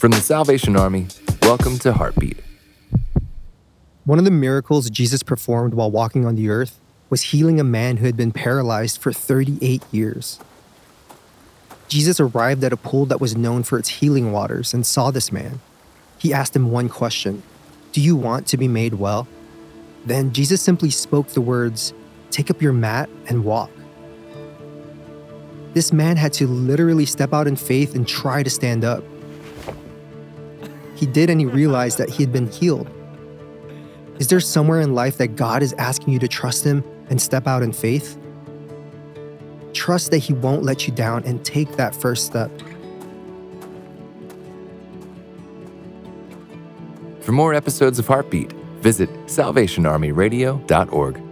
From the Salvation Army, welcome to Heartbeat. One of the miracles Jesus performed while walking on the earth was healing a man who had been paralyzed for 38 years. Jesus arrived at a pool that was known for its healing waters and saw this man. He asked him one question Do you want to be made well? Then Jesus simply spoke the words, Take up your mat and walk. This man had to literally step out in faith and try to stand up. He did, and he realized that he had been healed. Is there somewhere in life that God is asking you to trust Him and step out in faith? Trust that He won't let you down and take that first step. For more episodes of Heartbeat, visit salvationarmyradio.org.